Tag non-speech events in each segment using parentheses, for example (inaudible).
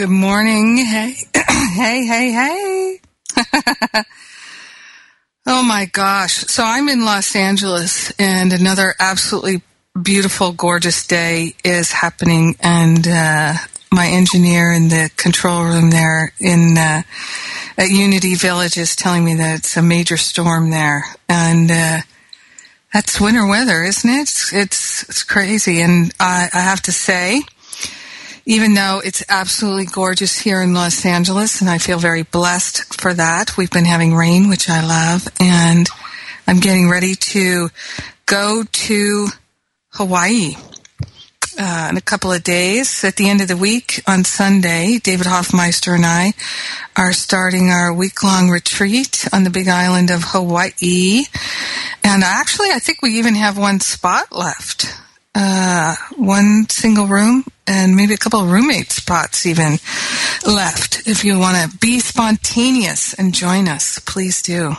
Good morning. Hey, (clears throat) hey, hey, hey. (laughs) oh my gosh. So I'm in Los Angeles and another absolutely beautiful, gorgeous day is happening. And, uh, my engineer in the control room there in, uh, at Unity Village is telling me that it's a major storm there. And, uh, that's winter weather, isn't it? It's, it's, it's crazy. And I, I have to say, even though it's absolutely gorgeous here in Los Angeles, and I feel very blessed for that. We've been having rain, which I love, and I'm getting ready to go to Hawaii uh, in a couple of days. At the end of the week on Sunday, David Hoffmeister and I are starting our week long retreat on the big island of Hawaii. And actually, I think we even have one spot left. Uh, one single room and maybe a couple of roommate spots even left. If you want to be spontaneous and join us, please do.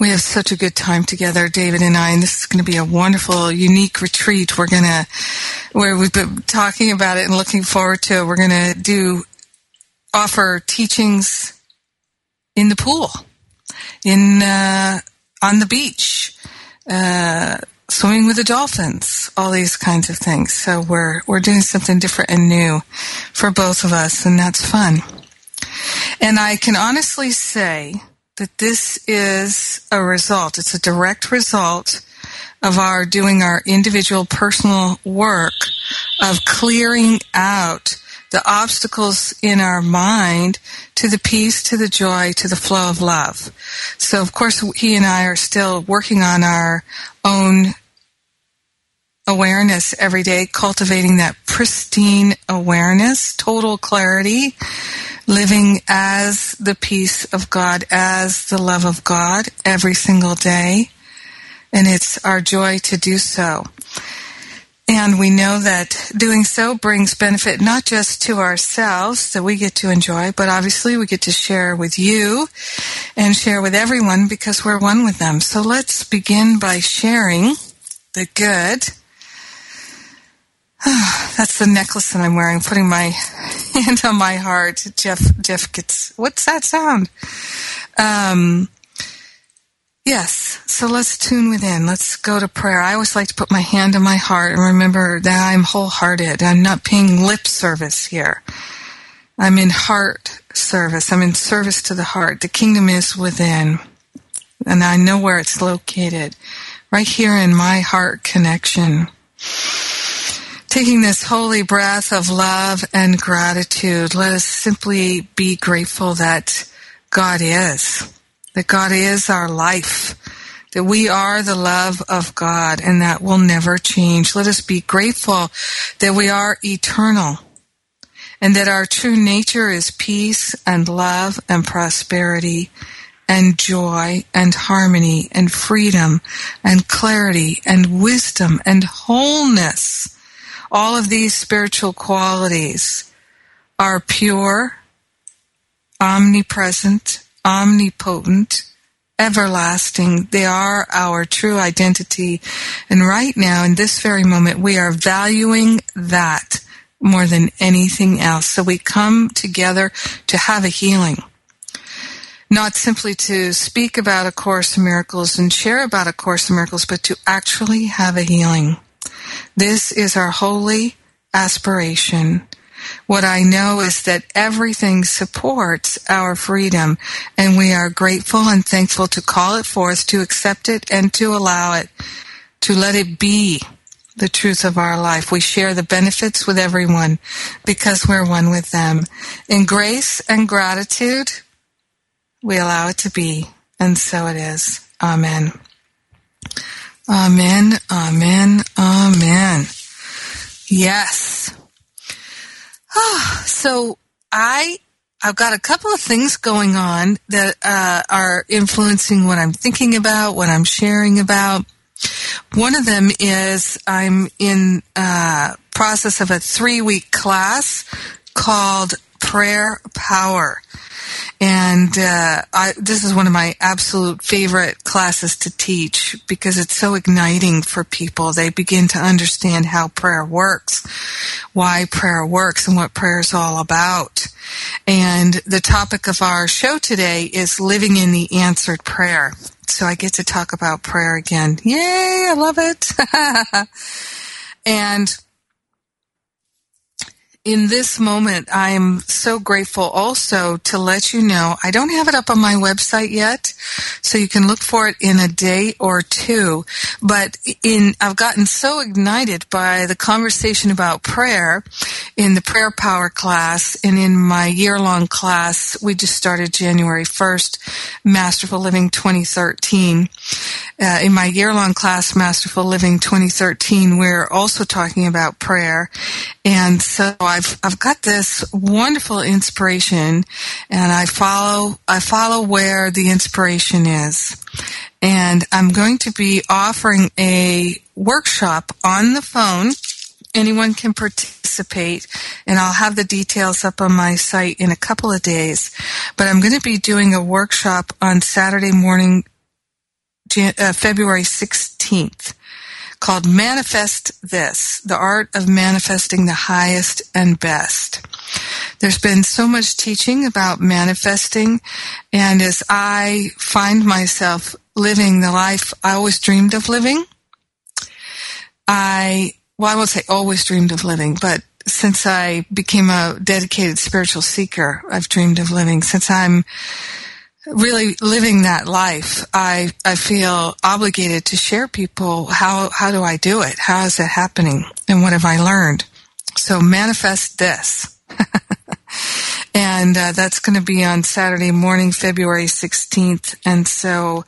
We have such a good time together, David and I, and this is going to be a wonderful, unique retreat. We're going to, where we've been talking about it and looking forward to it. We're going to do, offer teachings in the pool, in, uh, on the beach, uh, swimming with the dolphins, all these kinds of things. So we're we're doing something different and new for both of us, and that's fun. And I can honestly say that this is a result. It's a direct result of our doing our individual personal work of clearing out the obstacles in our mind to the peace, to the joy, to the flow of love. So of course he and I are still working on our own awareness every day, cultivating that pristine awareness, total clarity, living as the peace of God, as the love of God every single day. And it's our joy to do so. And we know that doing so brings benefit not just to ourselves that we get to enjoy, but obviously we get to share with you and share with everyone because we're one with them. So let's begin by sharing the good (sighs) That's the necklace that I'm wearing. Putting my (laughs) hand on my heart. Jeff, Jeff gets, what's that sound? Um, yes. So let's tune within. Let's go to prayer. I always like to put my hand on my heart and remember that I'm wholehearted. I'm not paying lip service here. I'm in heart service. I'm in service to the heart. The kingdom is within. And I know where it's located. Right here in my heart connection taking this holy breath of love and gratitude, let us simply be grateful that God is, that God is our life, that we are the love of God and that will never change. Let us be grateful that we are eternal and that our true nature is peace and love and prosperity and joy and harmony and freedom and clarity and wisdom and wholeness all of these spiritual qualities are pure, omnipresent, omnipotent, everlasting. They are our true identity. And right now, in this very moment, we are valuing that more than anything else. So we come together to have a healing. Not simply to speak about A Course in Miracles and share about A Course in Miracles, but to actually have a healing. This is our holy aspiration. What I know is that everything supports our freedom, and we are grateful and thankful to call it forth, to accept it, and to allow it, to let it be the truth of our life. We share the benefits with everyone because we're one with them. In grace and gratitude, we allow it to be, and so it is. Amen. Amen, amen, amen. Yes. Oh, so I I've got a couple of things going on that uh, are influencing what I'm thinking about, what I'm sharing about. One of them is I'm in uh, process of a three week class called Prayer Power. And uh, I, this is one of my absolute favorite classes to teach because it's so igniting for people. They begin to understand how prayer works, why prayer works, and what prayer is all about. And the topic of our show today is living in the answered prayer. So I get to talk about prayer again. Yay, I love it. (laughs) and in this moment, I'm so grateful also to let you know I don't have it up on my website yet, so you can look for it in a day or two. But in, I've gotten so ignited by the conversation about prayer in the prayer power class and in my year long class. We just started January 1st, Masterful Living 2013. Uh, in my year long class, Masterful Living 2013, we're also talking about prayer. And so I've I've got this wonderful inspiration, and I follow I follow where the inspiration is, and I'm going to be offering a workshop on the phone. Anyone can participate, and I'll have the details up on my site in a couple of days. But I'm going to be doing a workshop on Saturday morning, uh, February 16th called Manifest This, the art of manifesting the highest and best. There's been so much teaching about manifesting, and as I find myself living the life I always dreamed of living, I, well, I won't say always dreamed of living, but since I became a dedicated spiritual seeker, I've dreamed of living. Since I'm really living that life, I I feel obligated to share people how how do I do it? How is it happening? And what have I learned? So manifest this. (laughs) and uh, that's going to be on Saturday morning, February 16th. And so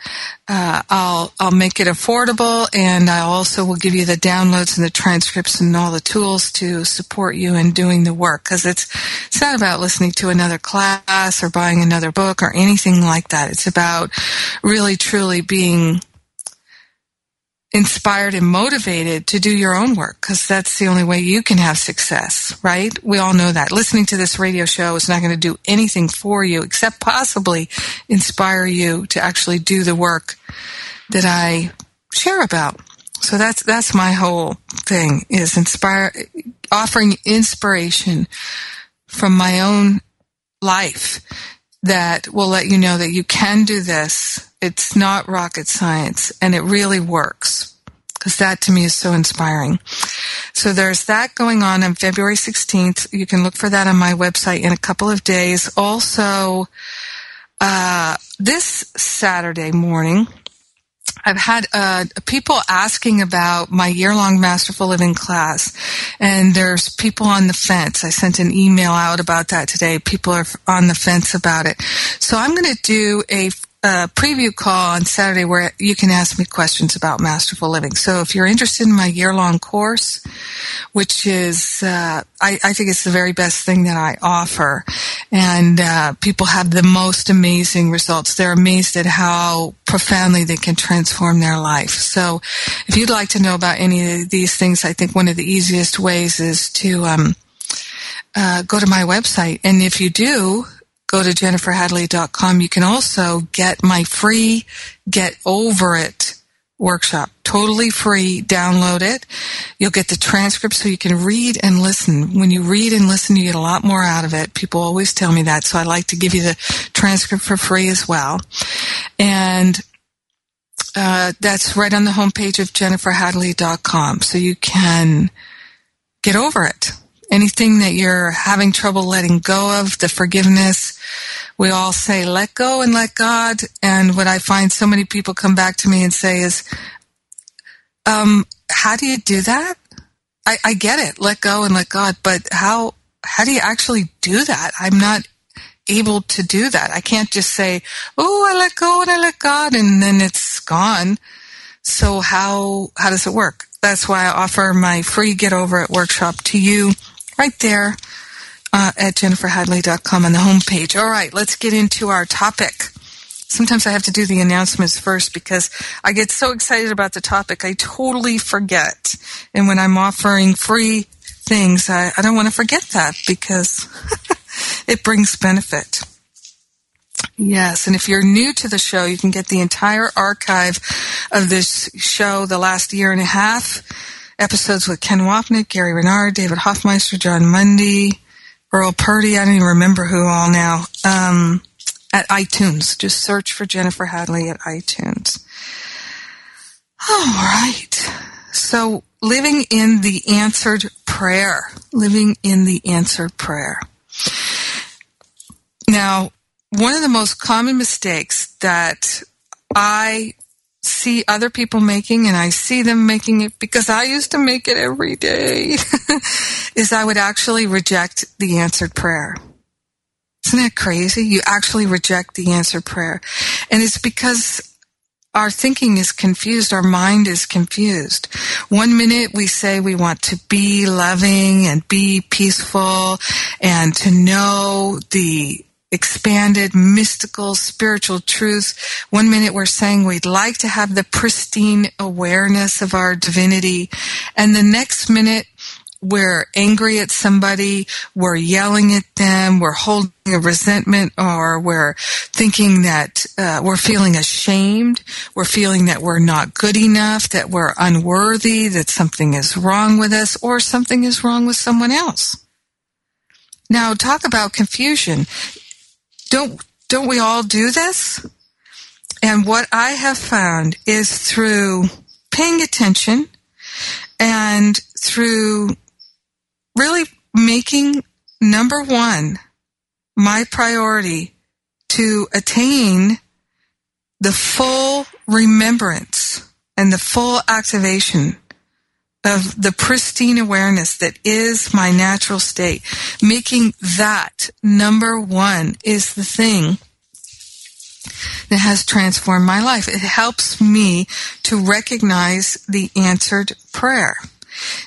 uh, I'll I'll make it affordable, and I also will give you the downloads and the transcripts and all the tools to support you in doing the work. Because it's it's not about listening to another class or buying another book or anything like that. It's about really truly being inspired and motivated to do your own work because that's the only way you can have success, right? We all know that. Listening to this radio show is not going to do anything for you except possibly inspire you to actually do the work that I share about. So that's that's my whole thing is inspire offering inspiration from my own life that will let you know that you can do this it's not rocket science and it really works because that to me is so inspiring. So there's that going on on February 16th. You can look for that on my website in a couple of days. Also, uh, this Saturday morning, I've had uh, people asking about my year-long Masterful Living class, and there's people on the fence. I sent an email out about that today. People are on the fence about it. So I'm going to do a a preview call on Saturday where you can ask me questions about masterful living. So if you're interested in my year long course, which is, uh, I, I, think it's the very best thing that I offer. And, uh, people have the most amazing results. They're amazed at how profoundly they can transform their life. So if you'd like to know about any of these things, I think one of the easiest ways is to, um, uh, go to my website. And if you do, go to jenniferhadley.com. You can also get my free Get Over It workshop. Totally free. Download it. You'll get the transcript so you can read and listen. When you read and listen, you get a lot more out of it. People always tell me that. So I like to give you the transcript for free as well. And uh, that's right on the homepage of jenniferhadley.com. So you can get over it anything that you're having trouble letting go of, the forgiveness, we all say, let go and let God. And what I find so many people come back to me and say is, um, how do you do that? I, I get it, let go and let God, but how, how do you actually do that? I'm not able to do that. I can't just say, oh, I let go and I let God and then it's gone. So how, how does it work? That's why I offer my free Get Over It workshop to you right there uh, at jenniferhadley.com on the homepage. All right, let's get into our topic. Sometimes I have to do the announcements first because I get so excited about the topic, I totally forget. And when I'm offering free things, I, I don't want to forget that because (laughs) it brings benefit. Yes, and if you're new to the show, you can get the entire archive of this show the last year and a half. Episodes with Ken Wapnick, Gary Renard, David Hoffmeister, Jon Mundy, Earl Purdy, I don't even remember who all now, um, at iTunes. Just search for Jennifer Hadley at iTunes. All right. So living in the answered prayer, living in the answered prayer. Now, one of the most common mistakes that I see other people making, and I see them making it because I used to make it every day, (laughs) is I would actually reject the answered prayer. Isn't that crazy? You actually reject the answered prayer. And it's because our thinking is confused. Our mind is confused. One minute we say we want to be loving and be peaceful and to know the expanded, mystical, spiritual truths. One minute we're saying we'd like to have the pristine awareness of our divinity. And the next minute we're angry at somebody, we're yelling at them, we're holding a resentment, or we're thinking that uh, we're feeling ashamed, we're feeling that we're not good enough, that we're unworthy, that something is wrong with us, or something is wrong with someone else. Now, talk about confusion don't don't we all do this? And what I have found is through paying attention and through really making number one my priority to attain the full remembrance and the full activation of the pristine awareness that is my natural state, making that number one is the thing that has transformed my life. It helps me to recognize the answered prayer.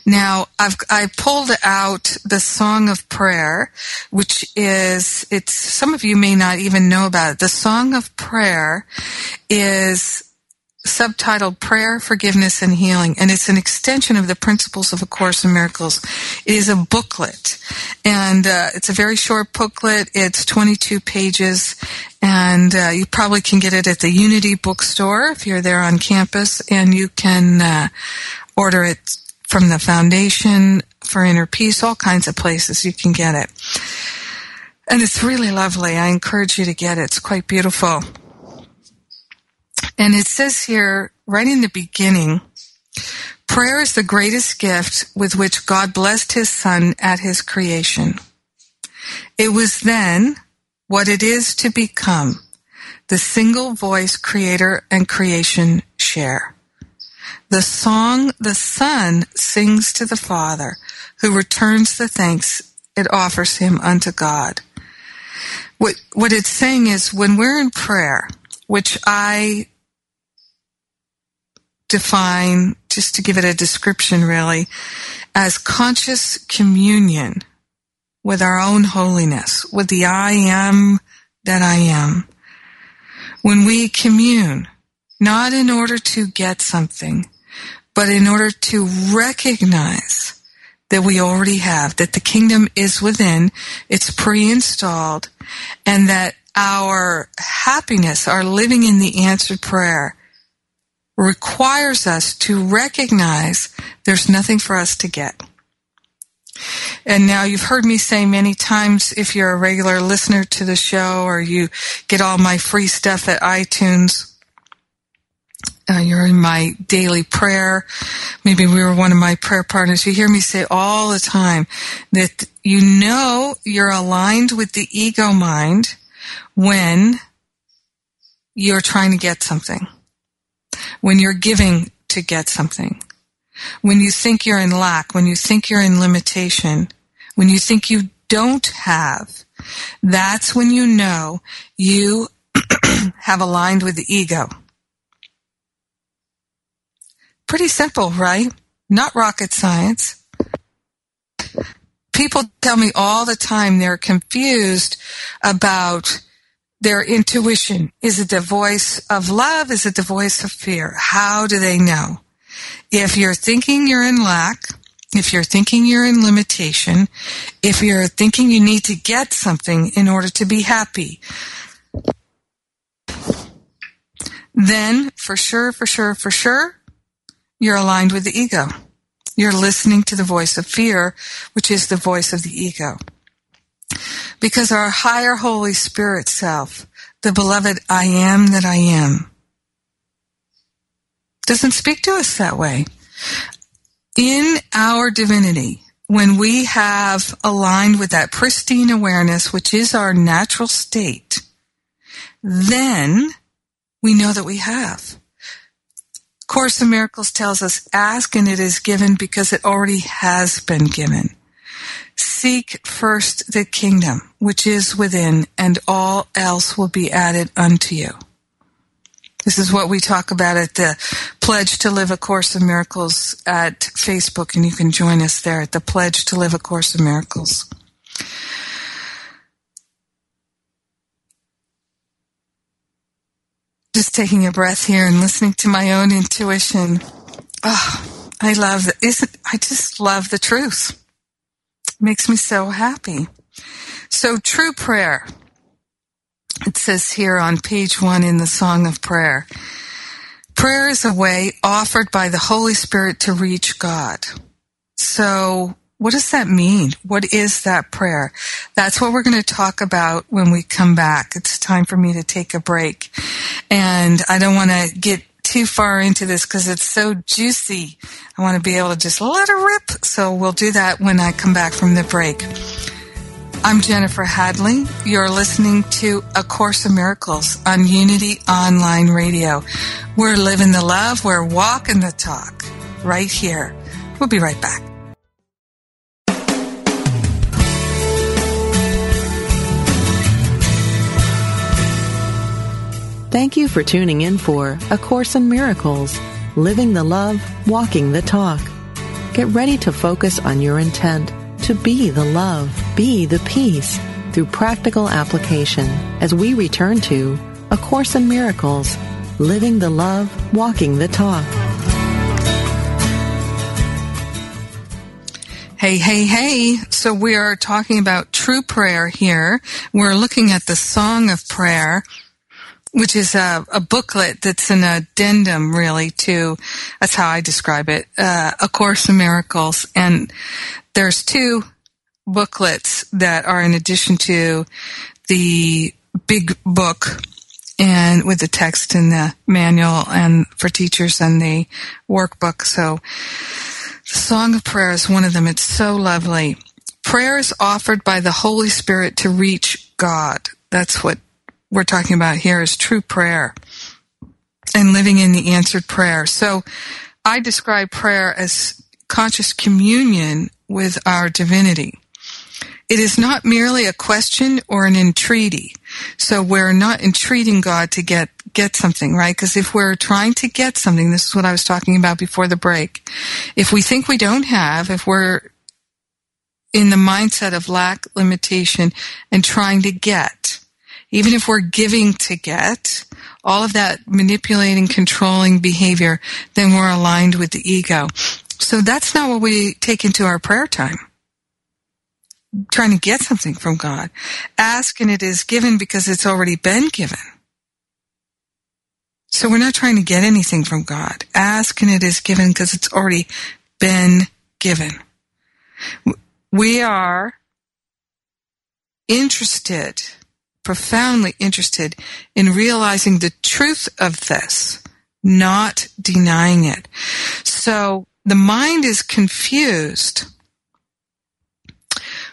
Now, I've, I pulled out the Song of Prayer, which is, it's, some of you may not even know about it. The Song of Prayer is subtitled Prayer, Forgiveness, and Healing, and it's an extension of the Principles of A Course in Miracles. It is a booklet, and uh, it's a very short booklet. It's 22 pages, and uh, you probably can get it at the Unity bookstore if you're there on campus, and you can uh, order it from the Foundation for Inner Peace, all kinds of places you can get it. And it's really lovely. I encourage you to get it. It's quite beautiful. And it says here, right in the beginning, prayer is the greatest gift with which God blessed his son at his creation. It was then what it is to become the single voice creator and creation share. The song the son sings to the father who returns the thanks it offers him unto God. What, what it's saying is when we're in prayer, which I define, just to give it a description really, as conscious communion with our own holiness, with the I am that I am. When we commune, not in order to get something, but in order to recognize that we already have, that the kingdom is within, it's pre-installed, and that our happiness, our living in the answered prayer, requires us to recognize there's nothing for us to get. And now you've heard me say many times if you're a regular listener to the show or you get all my free stuff at iTunes, uh, you're in my daily prayer. Maybe we were one of my prayer partners. You hear me say all the time that you know you're aligned with the ego mind when you're trying to get something when you're giving to get something, when you think you're in lack, when you think you're in limitation, when you think you don't have, that's when you know you (clears throat) have aligned with the ego. Pretty simple, right? Not rocket science. people tell me all the time they're confused about their intuition. Is it the voice of love? Is it the voice of fear? How do they know? If you're thinking you're in lack, if you're thinking you're in limitation, if you're thinking you need to get something in order to be happy, then for sure, for sure, for sure, you're aligned with the ego. You're listening to the voice of fear, which is the voice of the ego. Because our higher Holy Spirit self, the beloved I am that I am, doesn't speak to us that way. In our divinity, when we have aligned with that pristine awareness, which is our natural state, then we know that we have. Course in Miracles tells us, ask and it is given because it already has been given. Seek first the kingdom which is within and all else will be added unto you. This is what we talk about at the Pledge to Live a Course of Miracles at Facebook and you can join us there at the Pledge to Live a Course of Miracles. just taking a breath here and listening to my own intuition. Oh, I love that. Isn't I just love the truth. Makes me so happy. So true prayer. It says here on page one in the Song of Prayer. Prayer is a way offered by the Holy Spirit to reach God. So what does that mean? What is that prayer? That's what we're going to talk about when we come back. It's time for me to take a break. And I don't want to get too far into this because it's so juicy. I want to be able to just let it rip. So we'll do that when I come back from the break. I'm Jennifer Hadley. You're listening to A Course in Miracles on Unity Online Radio. We're living the love, we're walking the talk right here. We'll be right back. Thank you for tuning in for A Course in Miracles, Living the Love, Walking the Talk. Get ready to focus on your intent to be the love, be the peace through practical application as we return to A Course in Miracles, Living the Love, Walking the Talk. Hey, hey, hey. So we are talking about true prayer here. We're looking at the Song of Prayer which is a, a, booklet that's an addendum really to that's how i describe it uh, a course in miracles. And there's two booklets that are in addition to the big book and with the text and the manual and for teachers and the workbook. So the song of prayer is one of them. It's so lovely. Prayer is offered by the holy spirit to reach god. That's what we're talking about here is true prayer and living in the answered prayer. So I describe prayer as conscious communion with our divinity. It is not merely a question or an entreaty. So we're not entreating God to get, get something, right? Because if we're trying to get something, this is what I was talking about before the break. If we think we don't have, if we're in the mindset of lack, limitation, and trying to get, even if we're giving to get, all of that manipulating, controlling behavior, then we're aligned with the ego. So that's not what we take into our prayer time. Trying to get something from God. Ask and it is given because it's already been given. So we're not trying to get anything from God. Ask and it is given because it's already been given. We are interested profoundly interested in realizing the truth of this, not denying it. So the mind is confused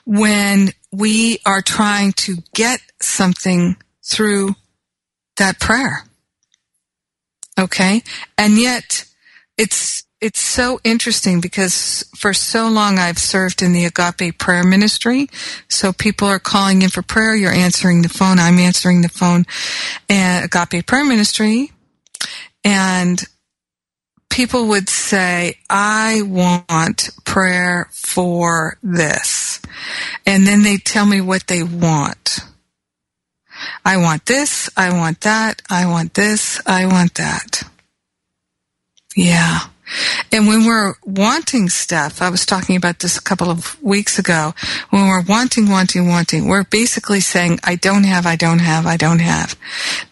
when we are trying to get something through that prayer. Okay? And yet it's it's so interesting because for so long I've served in the agape prayer ministry. So people are calling in for prayer. You're answering the phone. I'm answering the phone agape prayer ministry. And people would say, I want prayer for this. And then they tell me what they want. I want this, I want that, I want this, I want that. Yeah. And when we're wanting stuff, I was talking about this a couple of weeks ago, when we're wanting, wanting, wanting, we're basically saying, I don't have, I don't have, I don't have.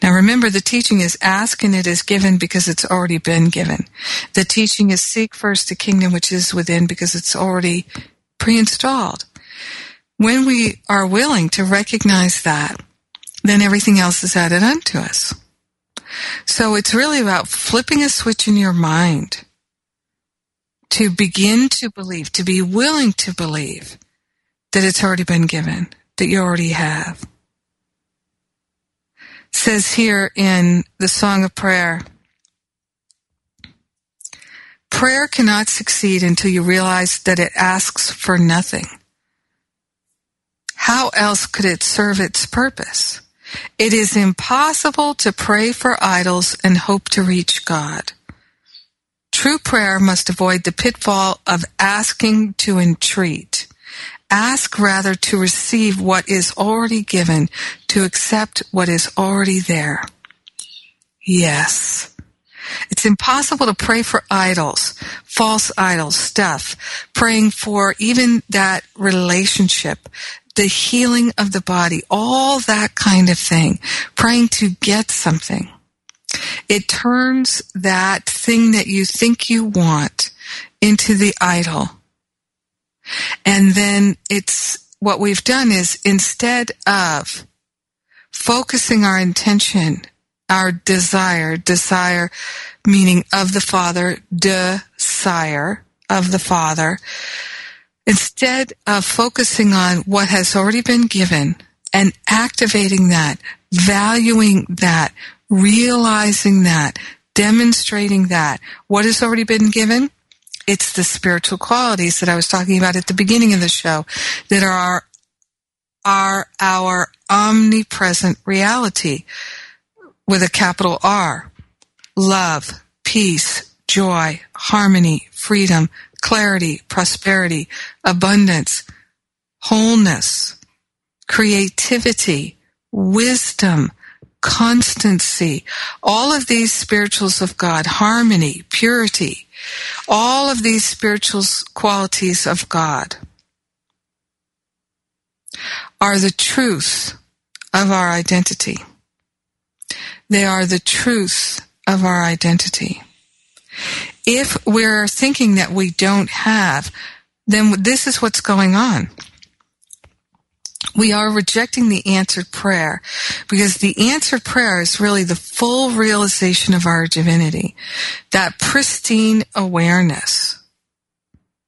Now remember, the teaching is ask and it is given because it's already been given. The teaching is seek first the kingdom which is within because it's already pre-installed. When we are willing to recognize that, then everything else is added unto us. So it's really about flipping a switch in your mind to begin to believe, to be willing to believe that it's already been given, that you already have. It says here in the Song of Prayer, prayer cannot succeed until you realize that it asks for nothing. How else could it serve its purpose? It is impossible to pray for idols and hope to reach God. True prayer must avoid the pitfall of asking to entreat. Ask rather to receive what is already given, to accept what is already there. Yes. It's impossible to pray for idols, false idols, stuff, praying for even that relationship, the healing of the body, all that kind of thing, praying to get something. It turns that thing that you think you want into the idol. And then it's what we've done is instead of focusing our intention, our desire, desire meaning of the Father, desire of the Father, instead of focusing on what has already been given and activating that, valuing that, realizing that, demonstrating that, what has already been given, it's the spiritual qualities that I was talking about at the beginning of the show that are are our omnipresent reality with a capital R. Love, peace, joy, harmony, freedom, clarity, prosperity, abundance, wholeness, creativity, wisdom, constancy, all of these spirituals of God, harmony, purity, all of these spiritual qualities of God are the truth of our identity. They are the truth of our identity. If we're thinking that we don't have, then this is what's going on we are rejecting the answered prayer because the answered prayer is really the full realization of our divinity, that pristine awareness.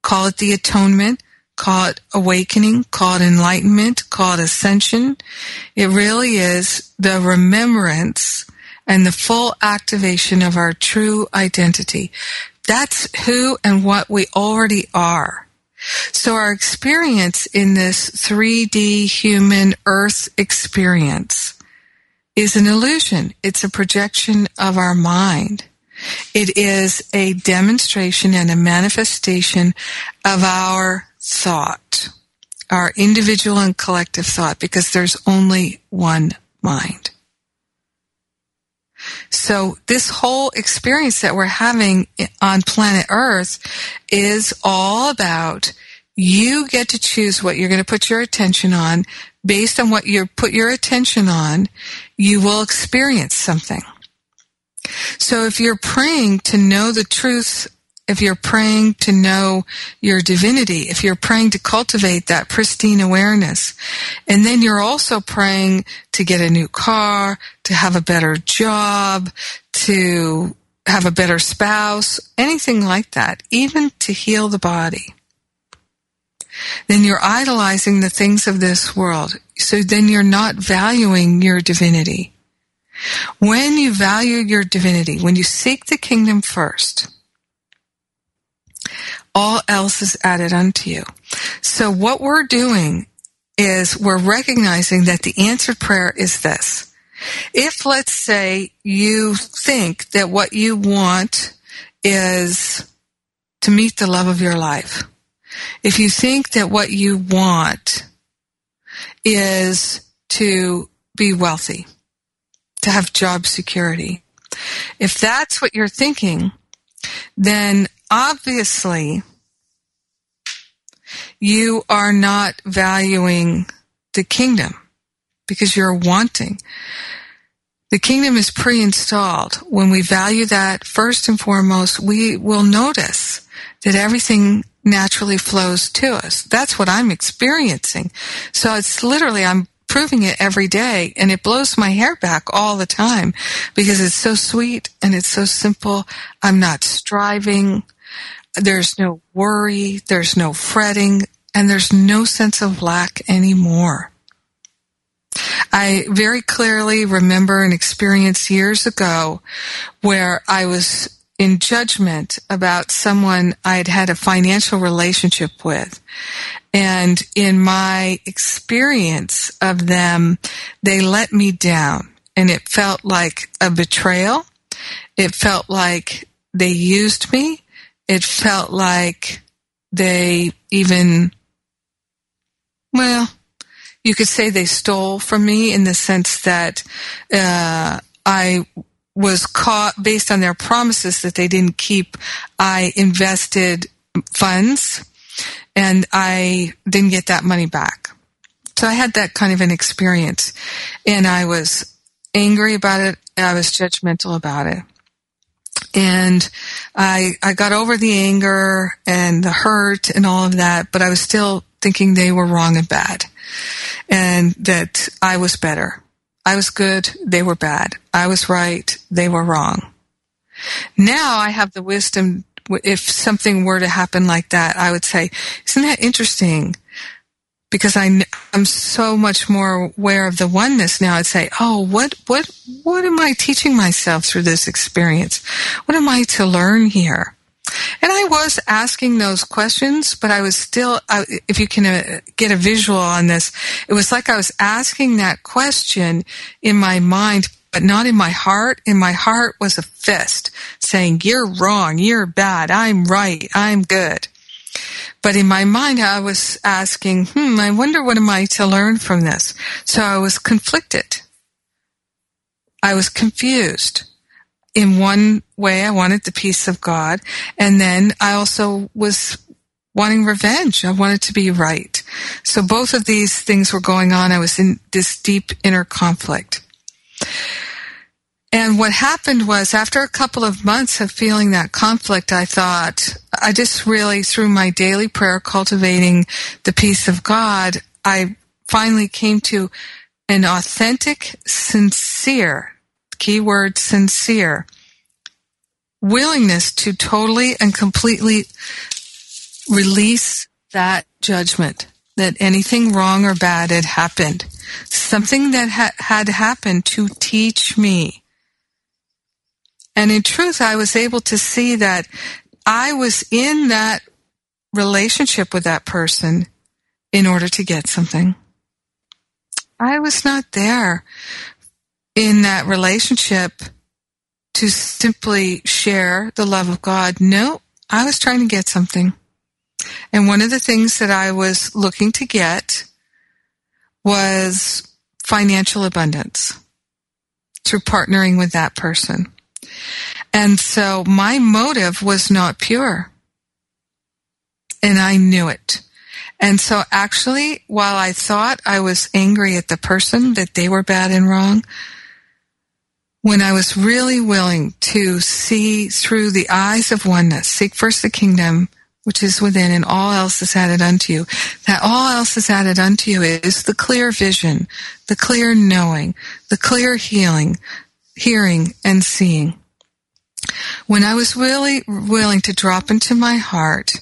Call it the atonement, call it awakening, call it enlightenment, call it ascension. It really is the remembrance and the full activation of our true identity. That's who and what we already are. So our experience in this 3D human earth experience is an illusion. It's a projection of our mind. It is a demonstration and a manifestation of our thought, our individual and collective thought, because there's only one mind. So this whole experience that we're having on planet Earth is all about you get to choose what you're going to put your attention on. Based on what you put your attention on, you will experience something. So if you're praying to know the truth if you're praying to know your divinity, if you're praying to cultivate that pristine awareness, and then you're also praying to get a new car, to have a better job, to have a better spouse, anything like that, even to heal the body, then you're idolizing the things of this world. So then you're not valuing your divinity. When you value your divinity, when you seek the kingdom first, all else is added unto you. So what we're doing is we're recognizing that the answered prayer is this. If let's say you think that what you want is to meet the love of your life, if you think that what you want is to be wealthy, to have job security. If that's what you're thinking, then obviously you are not valuing the kingdom because you're wanting. The kingdom is pre-installed. When we value that first and foremost, we will notice that everything naturally flows to us. That's what I'm experiencing. So it's literally, I'm proving it every day and it blows my hair back all the time because it's so sweet and it's so simple. I'm not striving. There's no worry. There's no fretting and there's no sense of lack anymore. I very clearly remember an experience years ago where I was in judgment about someone I'd had a financial relationship with. And in my experience of them, they let me down and it felt like a betrayal. It felt like they used me. It felt like they even, well, you could say they stole from me in the sense that uh, I was caught based on their promises that they didn't keep. I invested funds and I didn't get that money back. So I had that kind of an experience and I was angry about it. I was judgmental about it. And I, I got over the anger and the hurt and all of that, but I was still thinking they were wrong and bad and that I was better. I was good, they were bad. I was right, they were wrong. Now I have the wisdom, if something were to happen like that, I would say, isn't that interesting? Because I, I'm so much more aware of the oneness now. I'd say, oh, what, what, what am I teaching myself through this experience? What am I to learn here? And I was asking those questions, but I was still, uh, if you can uh, get a visual on this, it was like I was asking that question in my mind, but not in my heart. In my heart was a fist saying, you're wrong, you're bad, I'm right, I'm good. But in my mind, I was asking, hmm, I wonder what am I to learn from this? So I was conflicted. I was confused in one way, I wanted the peace of God. And then I also was wanting revenge. I wanted to be right. So both of these things were going on. I was in this deep inner conflict. And what happened was after a couple of months of feeling that conflict, I thought, I just really, through my daily prayer, cultivating the peace of God, I finally came to an authentic, sincere keyword sincere, willingness to totally and completely release that judgment that anything wrong or bad had happened. Something that ha- had happened to teach me. And in truth, I was able to see that I was in that relationship with that person in order to get something. I was not there in that relationship to simply share the love of God. No, I was trying to get something. And one of the things that I was looking to get was financial abundance through partnering with that person. And so my motive was not pure. And I knew it. And so actually, while I thought I was angry at the person that they were bad and wrong, when I was really willing to see through the eyes of oneness, seek first the kingdom which is within and all else is added unto you. That all else is added unto you is the clear vision, the clear knowing, the clear healing, hearing and seeing. When I was really willing to drop into my heart,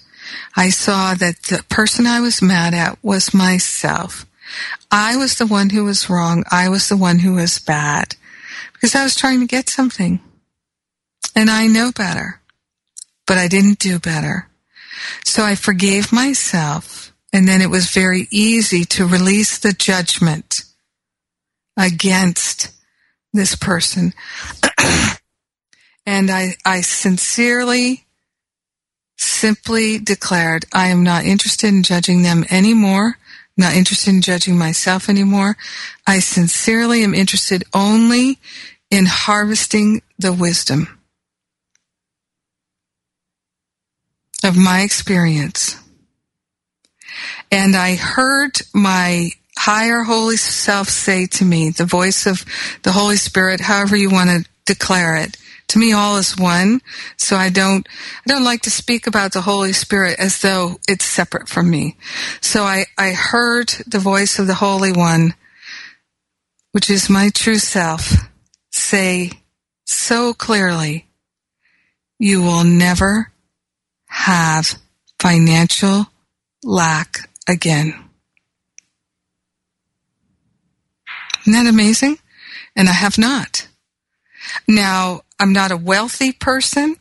I saw that the person I was mad at was myself. I was the one who was wrong. I was the one who was bad because I was trying to get something. And I know better, but I didn't do better. So I forgave myself, and then it was very easy to release the judgment against this person. and I, I sincerely, simply declared, I am not interested in judging them anymore. not interested in judging myself anymore. I sincerely am interested only in harvesting the wisdom of my experience. And I heard my higher holy self say to me, the voice of the Holy Spirit, however you want to declare it. To me, all is one. So I don't, I don't like to speak about the Holy Spirit as though it's separate from me. So I, I heard the voice of the Holy One, which is my true self, say so clearly, you will never have financial lack again. Isn't that amazing? And I have not. Now, I'm not a wealthy person,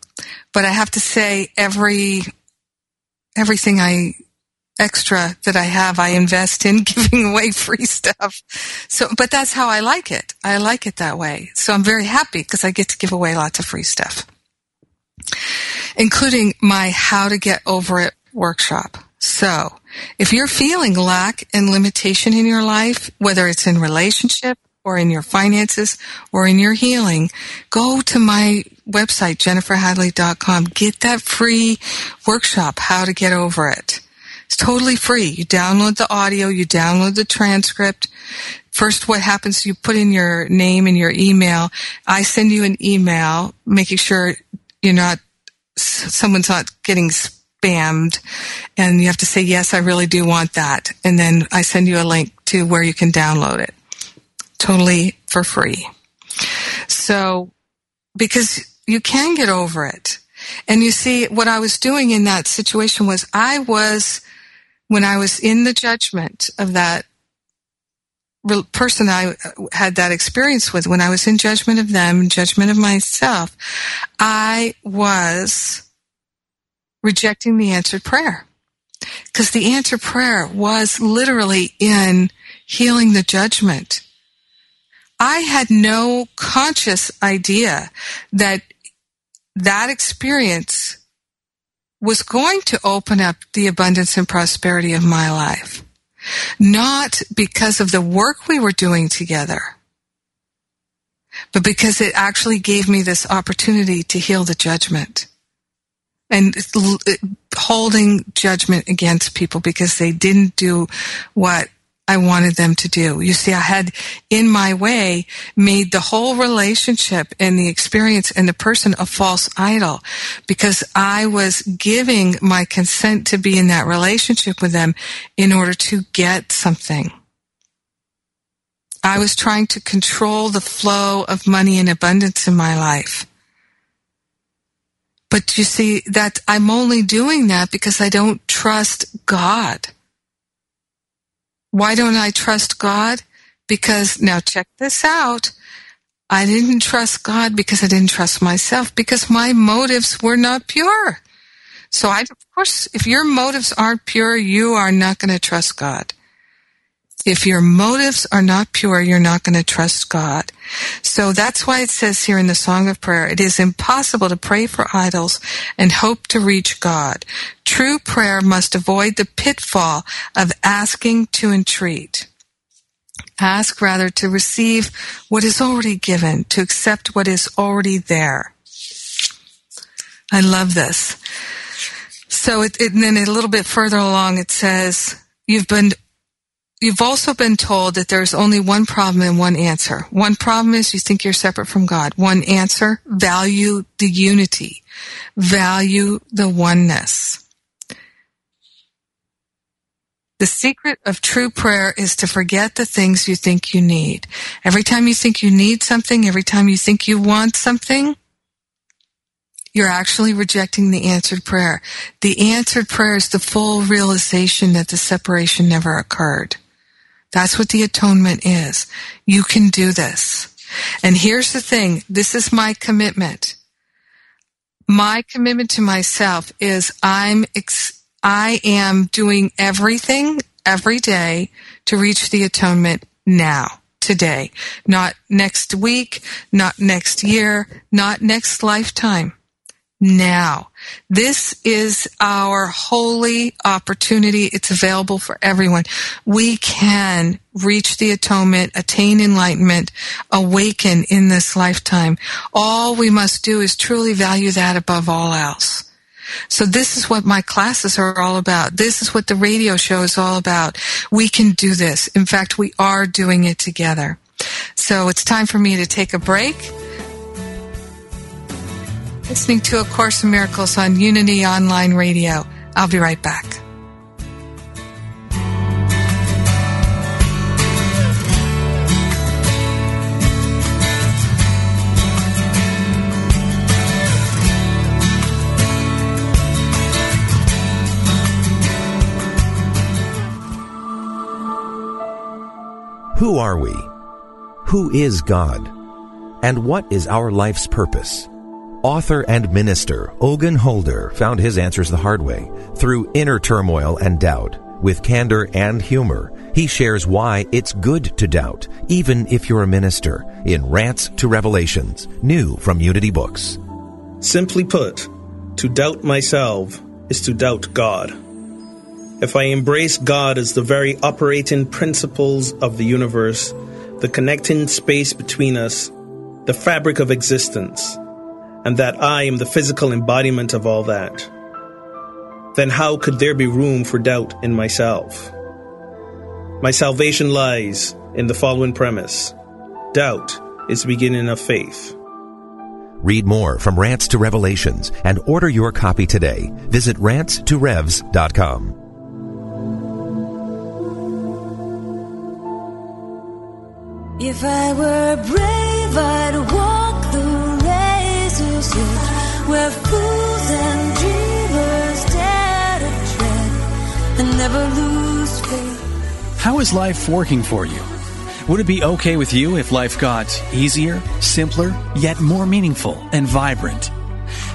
but I have to say every, everything I, extra that I have, I invest in (laughs) giving away free stuff. So, but that's how I like it. I like it that way. So I'm very happy because I get to give away lots of free stuff, including my how to get over it workshop. So if you're feeling lack and limitation in your life, whether it's in relationship or in your finances or in your healing, go to my website, jenniferhadley.com. Get that free workshop, How to Get Over It. It's totally free. You download the audio, you download the transcript. First, what happens, you put in your name and your email. I send you an email making sure you're not, someone's not getting spammed and you have to say, yes, I really do want that. And then I send you a link to where you can download it totally for free. So, because you can get over it. And you see, what I was doing in that situation was I was, when I was in the judgment of that person I uh, had that experience with, when I was in judgment of them, judgment of myself, I was rejecting the answered prayer. Because the answered prayer was literally in healing the judgment. I had no conscious idea that that experience was going to open up the abundance and prosperity of my life. Not because of the work we were doing together, but because it actually gave me this opportunity to heal the judgment and uh, holding judgment against people because they didn't do what I wanted them to do. You see, I had in my way made the whole relationship and the experience and the person a false idol because I was giving my consent to be in that relationship with them in order to get something. I was trying to control the flow of money and abundance in my life. But you see that I'm only doing that because I don't trust God. Why don't I trust God? Because now check this out. I didn't trust God because I didn't trust myself because my motives were not pure. So I, of course, if your motives aren't pure, you are not going to trust God. If your motives are not pure, you're not going to trust God. So that's why it says here in the Song of Prayer, it is impossible to pray for idols and hope to reach God. True prayer must avoid the pitfall of asking to entreat. Ask rather to receive what is already given, to accept what is already there. I love this. So it, it, and then a little bit further along, it says, you've been You've also been told that there's only one problem and one answer. One problem is you think you're separate from God. One answer, value the unity. Value the oneness. The secret of true prayer is to forget the things you think you need. Every time you think you need something, every time you think you want something, you're actually rejecting the answered prayer. The answered prayer is the full realization that the separation never occurred. That's what the atonement is. You can do this. And here's the thing. This is my commitment. My commitment to myself is I'm, ex- I am doing everything every day to reach the atonement now, today, not next week, not next year, not next lifetime. Now. This is our holy opportunity. It's available for everyone. We can reach the atonement, attain enlightenment, awaken in this lifetime. All we must do is truly value that above all else. So this is what my classes are all about. This is what the radio show is all about. We can do this. In fact, we are doing it together. So it's time for me to take a break. Listening to A Course in Miracles on Unity Online Radio. I'll be right back. Who are we? Who is God? And what is our life's purpose? Author and minister Ogun Holder found his answers the hard way through inner turmoil and doubt. With candor and humor, he shares why it's good to doubt, even if you're a minister, in Rants to Revelations, new from Unity Books. Simply put, to doubt myself is to doubt God. If I embrace God as the very operating principles of the universe, the connecting space between us, the fabric of existence, and that I am the physical embodiment of all that, then how could there be room for doubt in myself? My salvation lies in the following premise doubt is the beginning of faith. Read more from Rants to Revelations and order your copy today. Visit rantsterevs.com. If I were brave, I'd walk the edge where fools and dreamers dare to tread and never lose faith. How is life working for you? Would it be okay with you if life got easier, simpler, yet more meaningful and vibrant?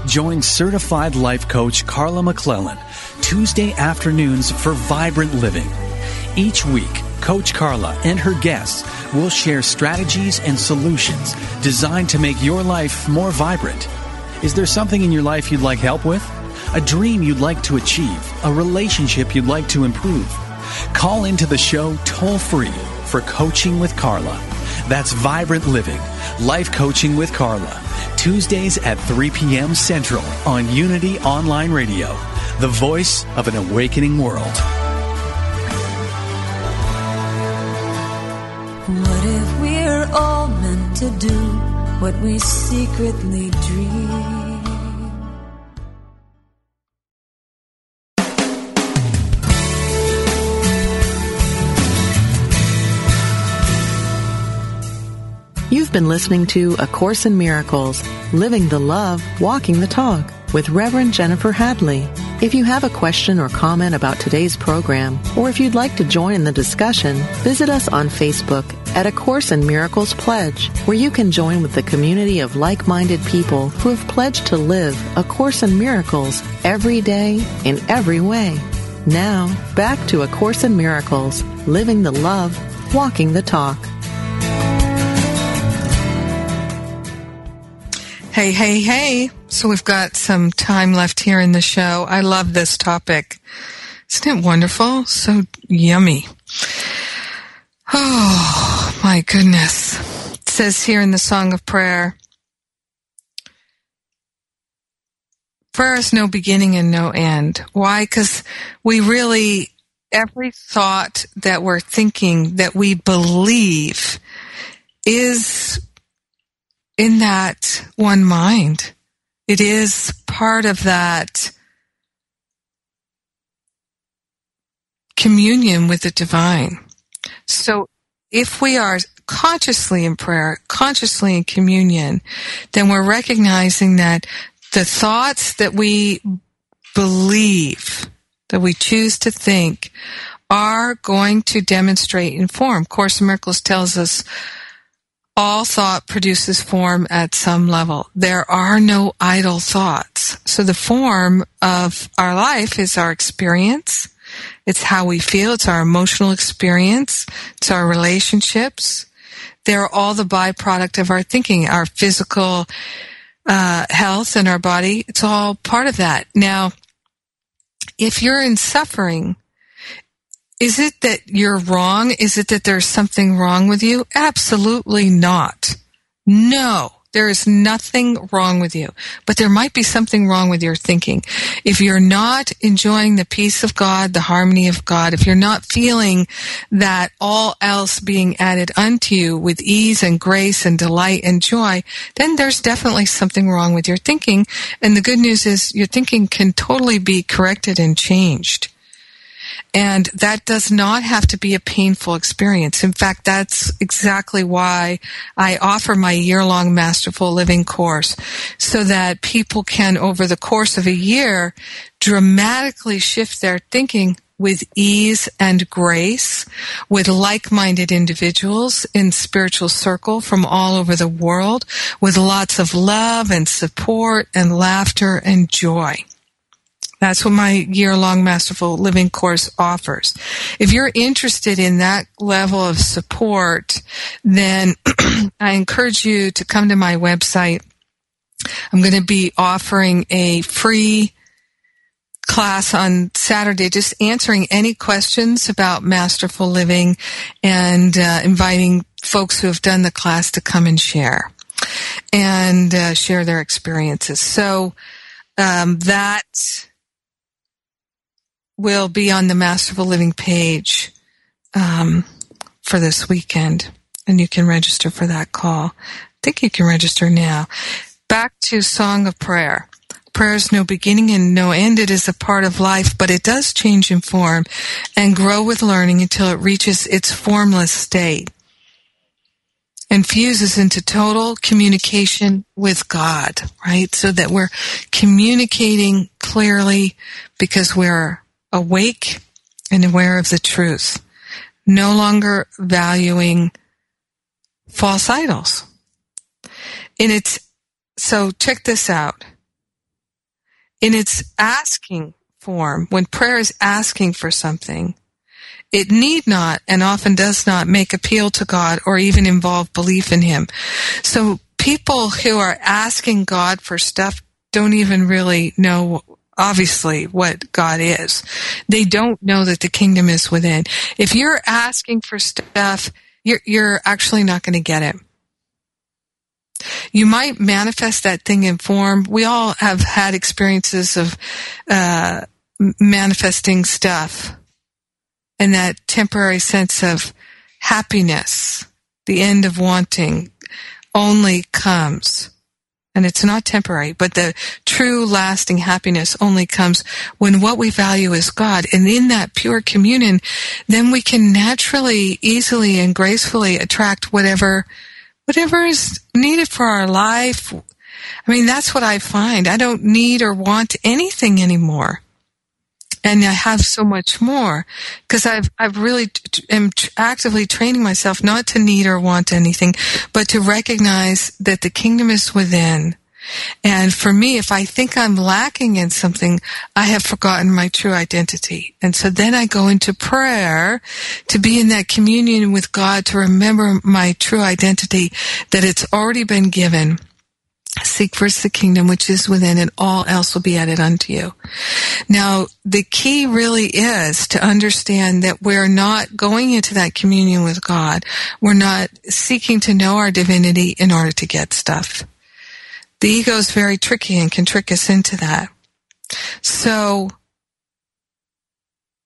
Join certified life coach Carla McClellan Tuesday afternoons for Vibrant Living. Each week, Coach Carla and her guests will share strategies and solutions designed to make your life more vibrant. Is there something in your life you'd like help with? A dream you'd like to achieve? A relationship you'd like to improve? Call into the show toll free for Coaching with Carla. That's Vibrant Living, Life Coaching with Carla. Tuesdays at 3 p.m. Central on Unity Online Radio, the voice of an awakening world. What if we're all meant to do what we secretly dream? You've been listening to A Course in Miracles, Living the Love, Walking the Talk with Reverend Jennifer Hadley. If you have a question or comment about today's program, or if you'd like to join in the discussion, visit us on Facebook at A Course in Miracles Pledge, where you can join with the community of like-minded people who have pledged to live A Course in Miracles every day in every way. Now, back to A Course in Miracles, Living the Love, Walking the Talk. Hey, hey, hey. So we've got some time left here in the show. I love this topic. Isn't it wonderful? So yummy. (sighs) Oh, my goodness. It says here in the Song of Prayer, prayer is no beginning and no end. Why? Because we really, every thought that we're thinking that we believe is in that one mind. It is part of that communion with the divine. So if we are consciously in prayer, consciously in communion, then we're recognizing that the thoughts that we believe, that we choose to think, are going to demonstrate in form. Course in Miracles tells us all thought produces form at some level. There are no idle thoughts. So the form of our life is our experience. It's how we feel. It's our emotional experience. It's our relationships. They're all the byproduct of our thinking, our physical uh, health and our body. It's all part of that. Now, if you're in suffering, is it that you're wrong? Is it that there's something wrong with you? Absolutely not. No. There is nothing wrong with you, but there might be something wrong with your thinking. If you're not enjoying the peace of God, the harmony of God, if you're not feeling that all else being added unto you with ease and grace and delight and joy, then there's definitely something wrong with your thinking. And the good news is your thinking can totally be corrected and changed. And that does not have to be a painful experience. In fact, that's exactly why I offer my year long masterful living course so that people can, over the course of a year, dramatically shift their thinking with ease and grace with like-minded individuals in spiritual circle from all over the world with lots of love and support and laughter and joy. That's what my year-long Masterful Living course offers. If you're interested in that level of support, then (clears throat) I encourage you to come to my website. I'm going to be offering a free class on Saturday, just answering any questions about masterful living and uh, inviting folks who have done the class to come and share and uh, share their experiences. So um, that will be on the Masterful Living page um, for this weekend, and you can register for that call. I think you can register now. Back to Song of Prayer. Prayer is no beginning and no end. It is a part of life, but it does change in form and grow with learning until it reaches its formless state and fuses into total communication with God, right? So that we're communicating clearly because we're awake and aware of the truth, no longer valuing false idols. In its, so check this out. In its asking form, when prayer is asking for something, it need not and often does not make appeal to God or even involve belief in Him. So people who are asking God for stuff don't even really know obviously what God is. They don't know that the kingdom is within. If you're asking for stuff, you're, you're actually not going to get it. You might manifest that thing in form. We all have had experiences of uh, manifesting stuff and that temporary sense of happiness, the end of wanting, only comes and it's not temporary, but the true lasting happiness only comes when what we value is God. And in that pure communion, then we can naturally, easily, and gracefully attract whatever, whatever is needed for our life. I mean, that's what I find. I don't need or want anything anymore and I have so much more because I've I've really t- am t- actively training myself not to need or want anything, but to recognize that the kingdom is within. And for me, if I think I'm lacking in something, I have forgotten my true identity. And so then I go into prayer to be in that communion with God, to remember my true identity, that it's already been given Seek first the kingdom which is within, and all else will be added unto you. Now, the key really is to understand that we're not going into that communion with God. We're not seeking to know our divinity in order to get stuff. The ego is very tricky and can trick us into that. So,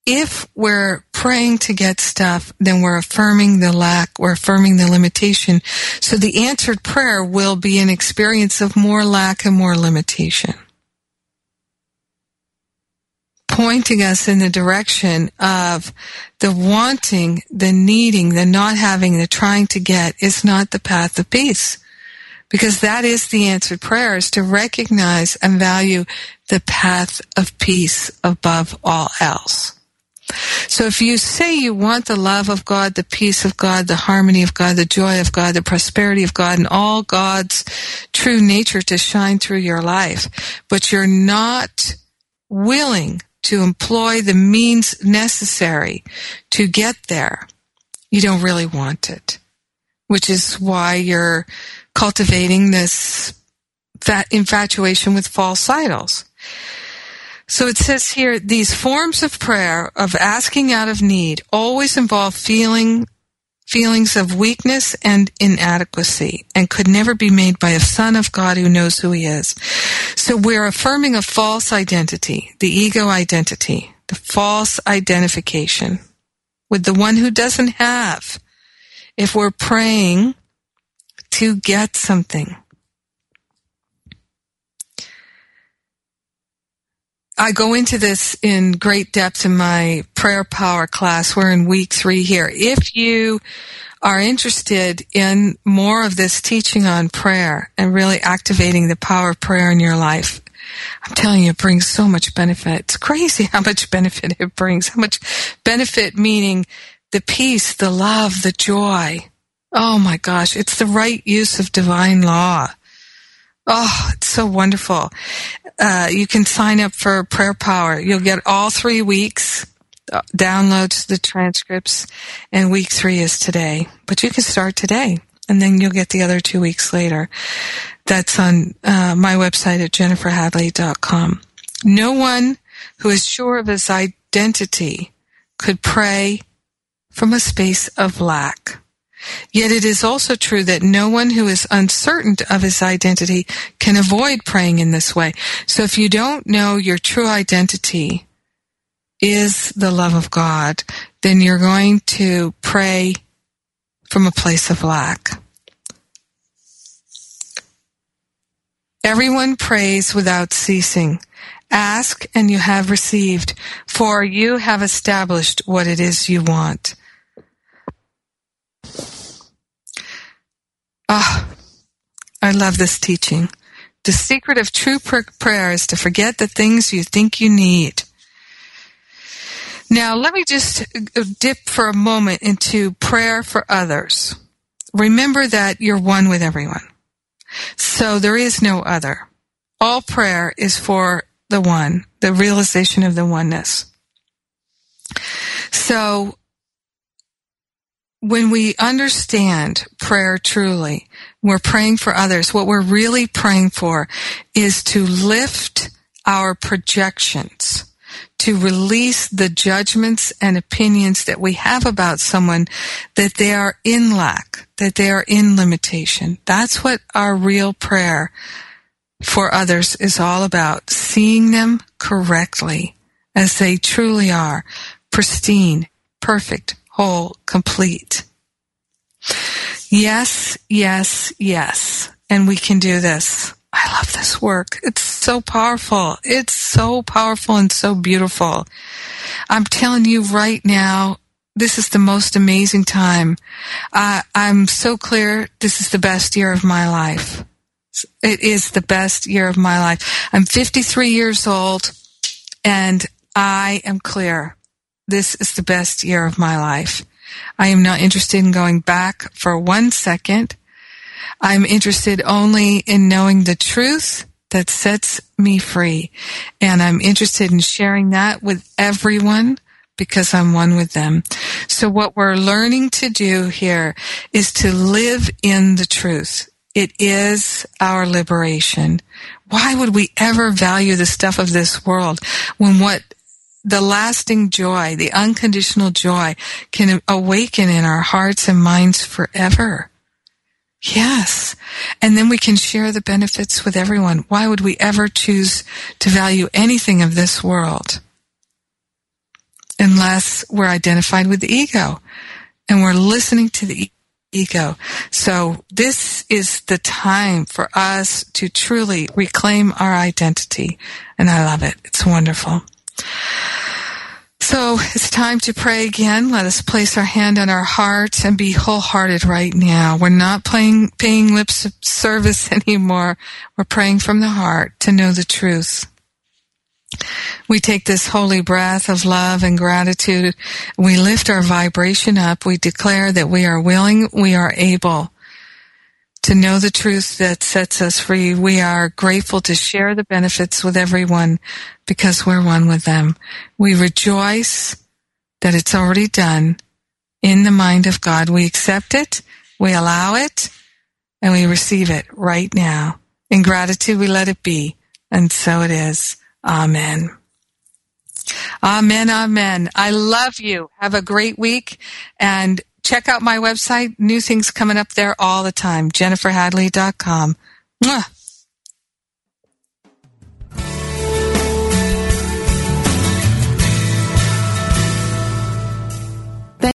if we're praying to get stuff, then we're affirming the lack, we're affirming the limitation. So the answered prayer will be an experience of more lack and more limitation. Pointing us in the direction of the wanting, the needing, the not having, the trying to get is not the path of peace. Because that is the answered prayer is to recognize and value the path of peace above all else. So if you say you want the love of God, the peace of God, the harmony of God, the joy of God, the prosperity of God, and all God's true nature to shine through your life, but you're not willing to employ the means necessary to get there, you don't really want it. Which is why you're cultivating this that infatuation with false idols. So it says here, these forms of prayer, of asking out of need, always involve feeling, feelings of weakness and inadequacy, and could never be made by a son of God who knows who he is. So we're affirming a false identity, the ego identity, the false identification with the one who doesn't have. If we're praying to get something, I go into this in great depth in my prayer power class. We're in week three here. If you are interested in more of this teaching on prayer and really activating the power of prayer in your life, I'm telling you, it brings so much benefit. It's crazy (laughs) how much benefit it brings. How much benefit meaning the peace, the love, the joy. Oh my gosh, it's the right use of divine law. Oh, it's so wonderful. Uh, you can sign up for Prayer Power. You'll get all three weeks, uh, downloads the transcripts, and week three is today. But you can start today, and then you'll get the other two weeks later. That's on uh, my website at jenniferhadley.com. No one who is sure of his identity could pray from a space of lack. Yet it is also true that no one who is uncertain of his identity can avoid praying in this way. So if you don't know your true identity is the love of God, then you're going to pray from a place of lack. Everyone prays without ceasing. Ask and you have received, for you have established what it is you want. Ah, oh, I love this teaching. The secret of true prayer is to forget the things you think you need. Now, let me just uh, dip for a moment into prayer for others. Remember that you're one with everyone. So there is no other. All prayer is for the one, the realization of the oneness. So when we understand prayer truly, we're praying for others. What we're really praying for is to lift our projections, to release the judgments and opinions that we have about someone that they are in lack, that they are in limitation. That's what our real prayer for others is all about. Seeing them correctly as they truly are, pristine, perfect, whole, complete. Yes, yes, yes. And we can do this. I love this work. It's so powerful. It's so powerful and so beautiful. I'm telling you right now, this is the most amazing time. Uh, I'm so clear this is the best year of my life. It is the best year of my life. I'm 53 years old and I am clear this is the best year of my life. I am not interested in going back for one second. I'm interested only in knowing the truth that sets me free. And I'm interested in sharing that with everyone because I'm one with them. So what we're learning to do here is to live in the truth. It is our liberation. Why would we ever value the stuff of this world when what the lasting joy, the unconditional joy can awaken in our hearts and minds forever. Yes. And then we can share the benefits with everyone. Why would we ever choose to value anything of this world? Unless we're identified with the ego and we're listening to the ego. So this is the time for us to truly reclaim our identity. And I love it. It's wonderful. So it's time to pray again. Let us place our hand on our heart and be wholehearted right now. We're not playing, paying lip service (laughs) anymore. We're praying from the heart to know the truth. We take this holy breath of love and gratitude. We lift our vibration up. We declare that we are willing, we are able to know the truth that sets us free. We are grateful to share the benefits with everyone because we're one with them. We rejoice that it's already done in the mind of God. We accept it, we allow it, and we receive it right now. In gratitude, we let it be. And so it is. Amen. Amen. Amen. I love you. Have a great week and check out my website. New things coming up there all the time. JenniferHadley.com. Mwah.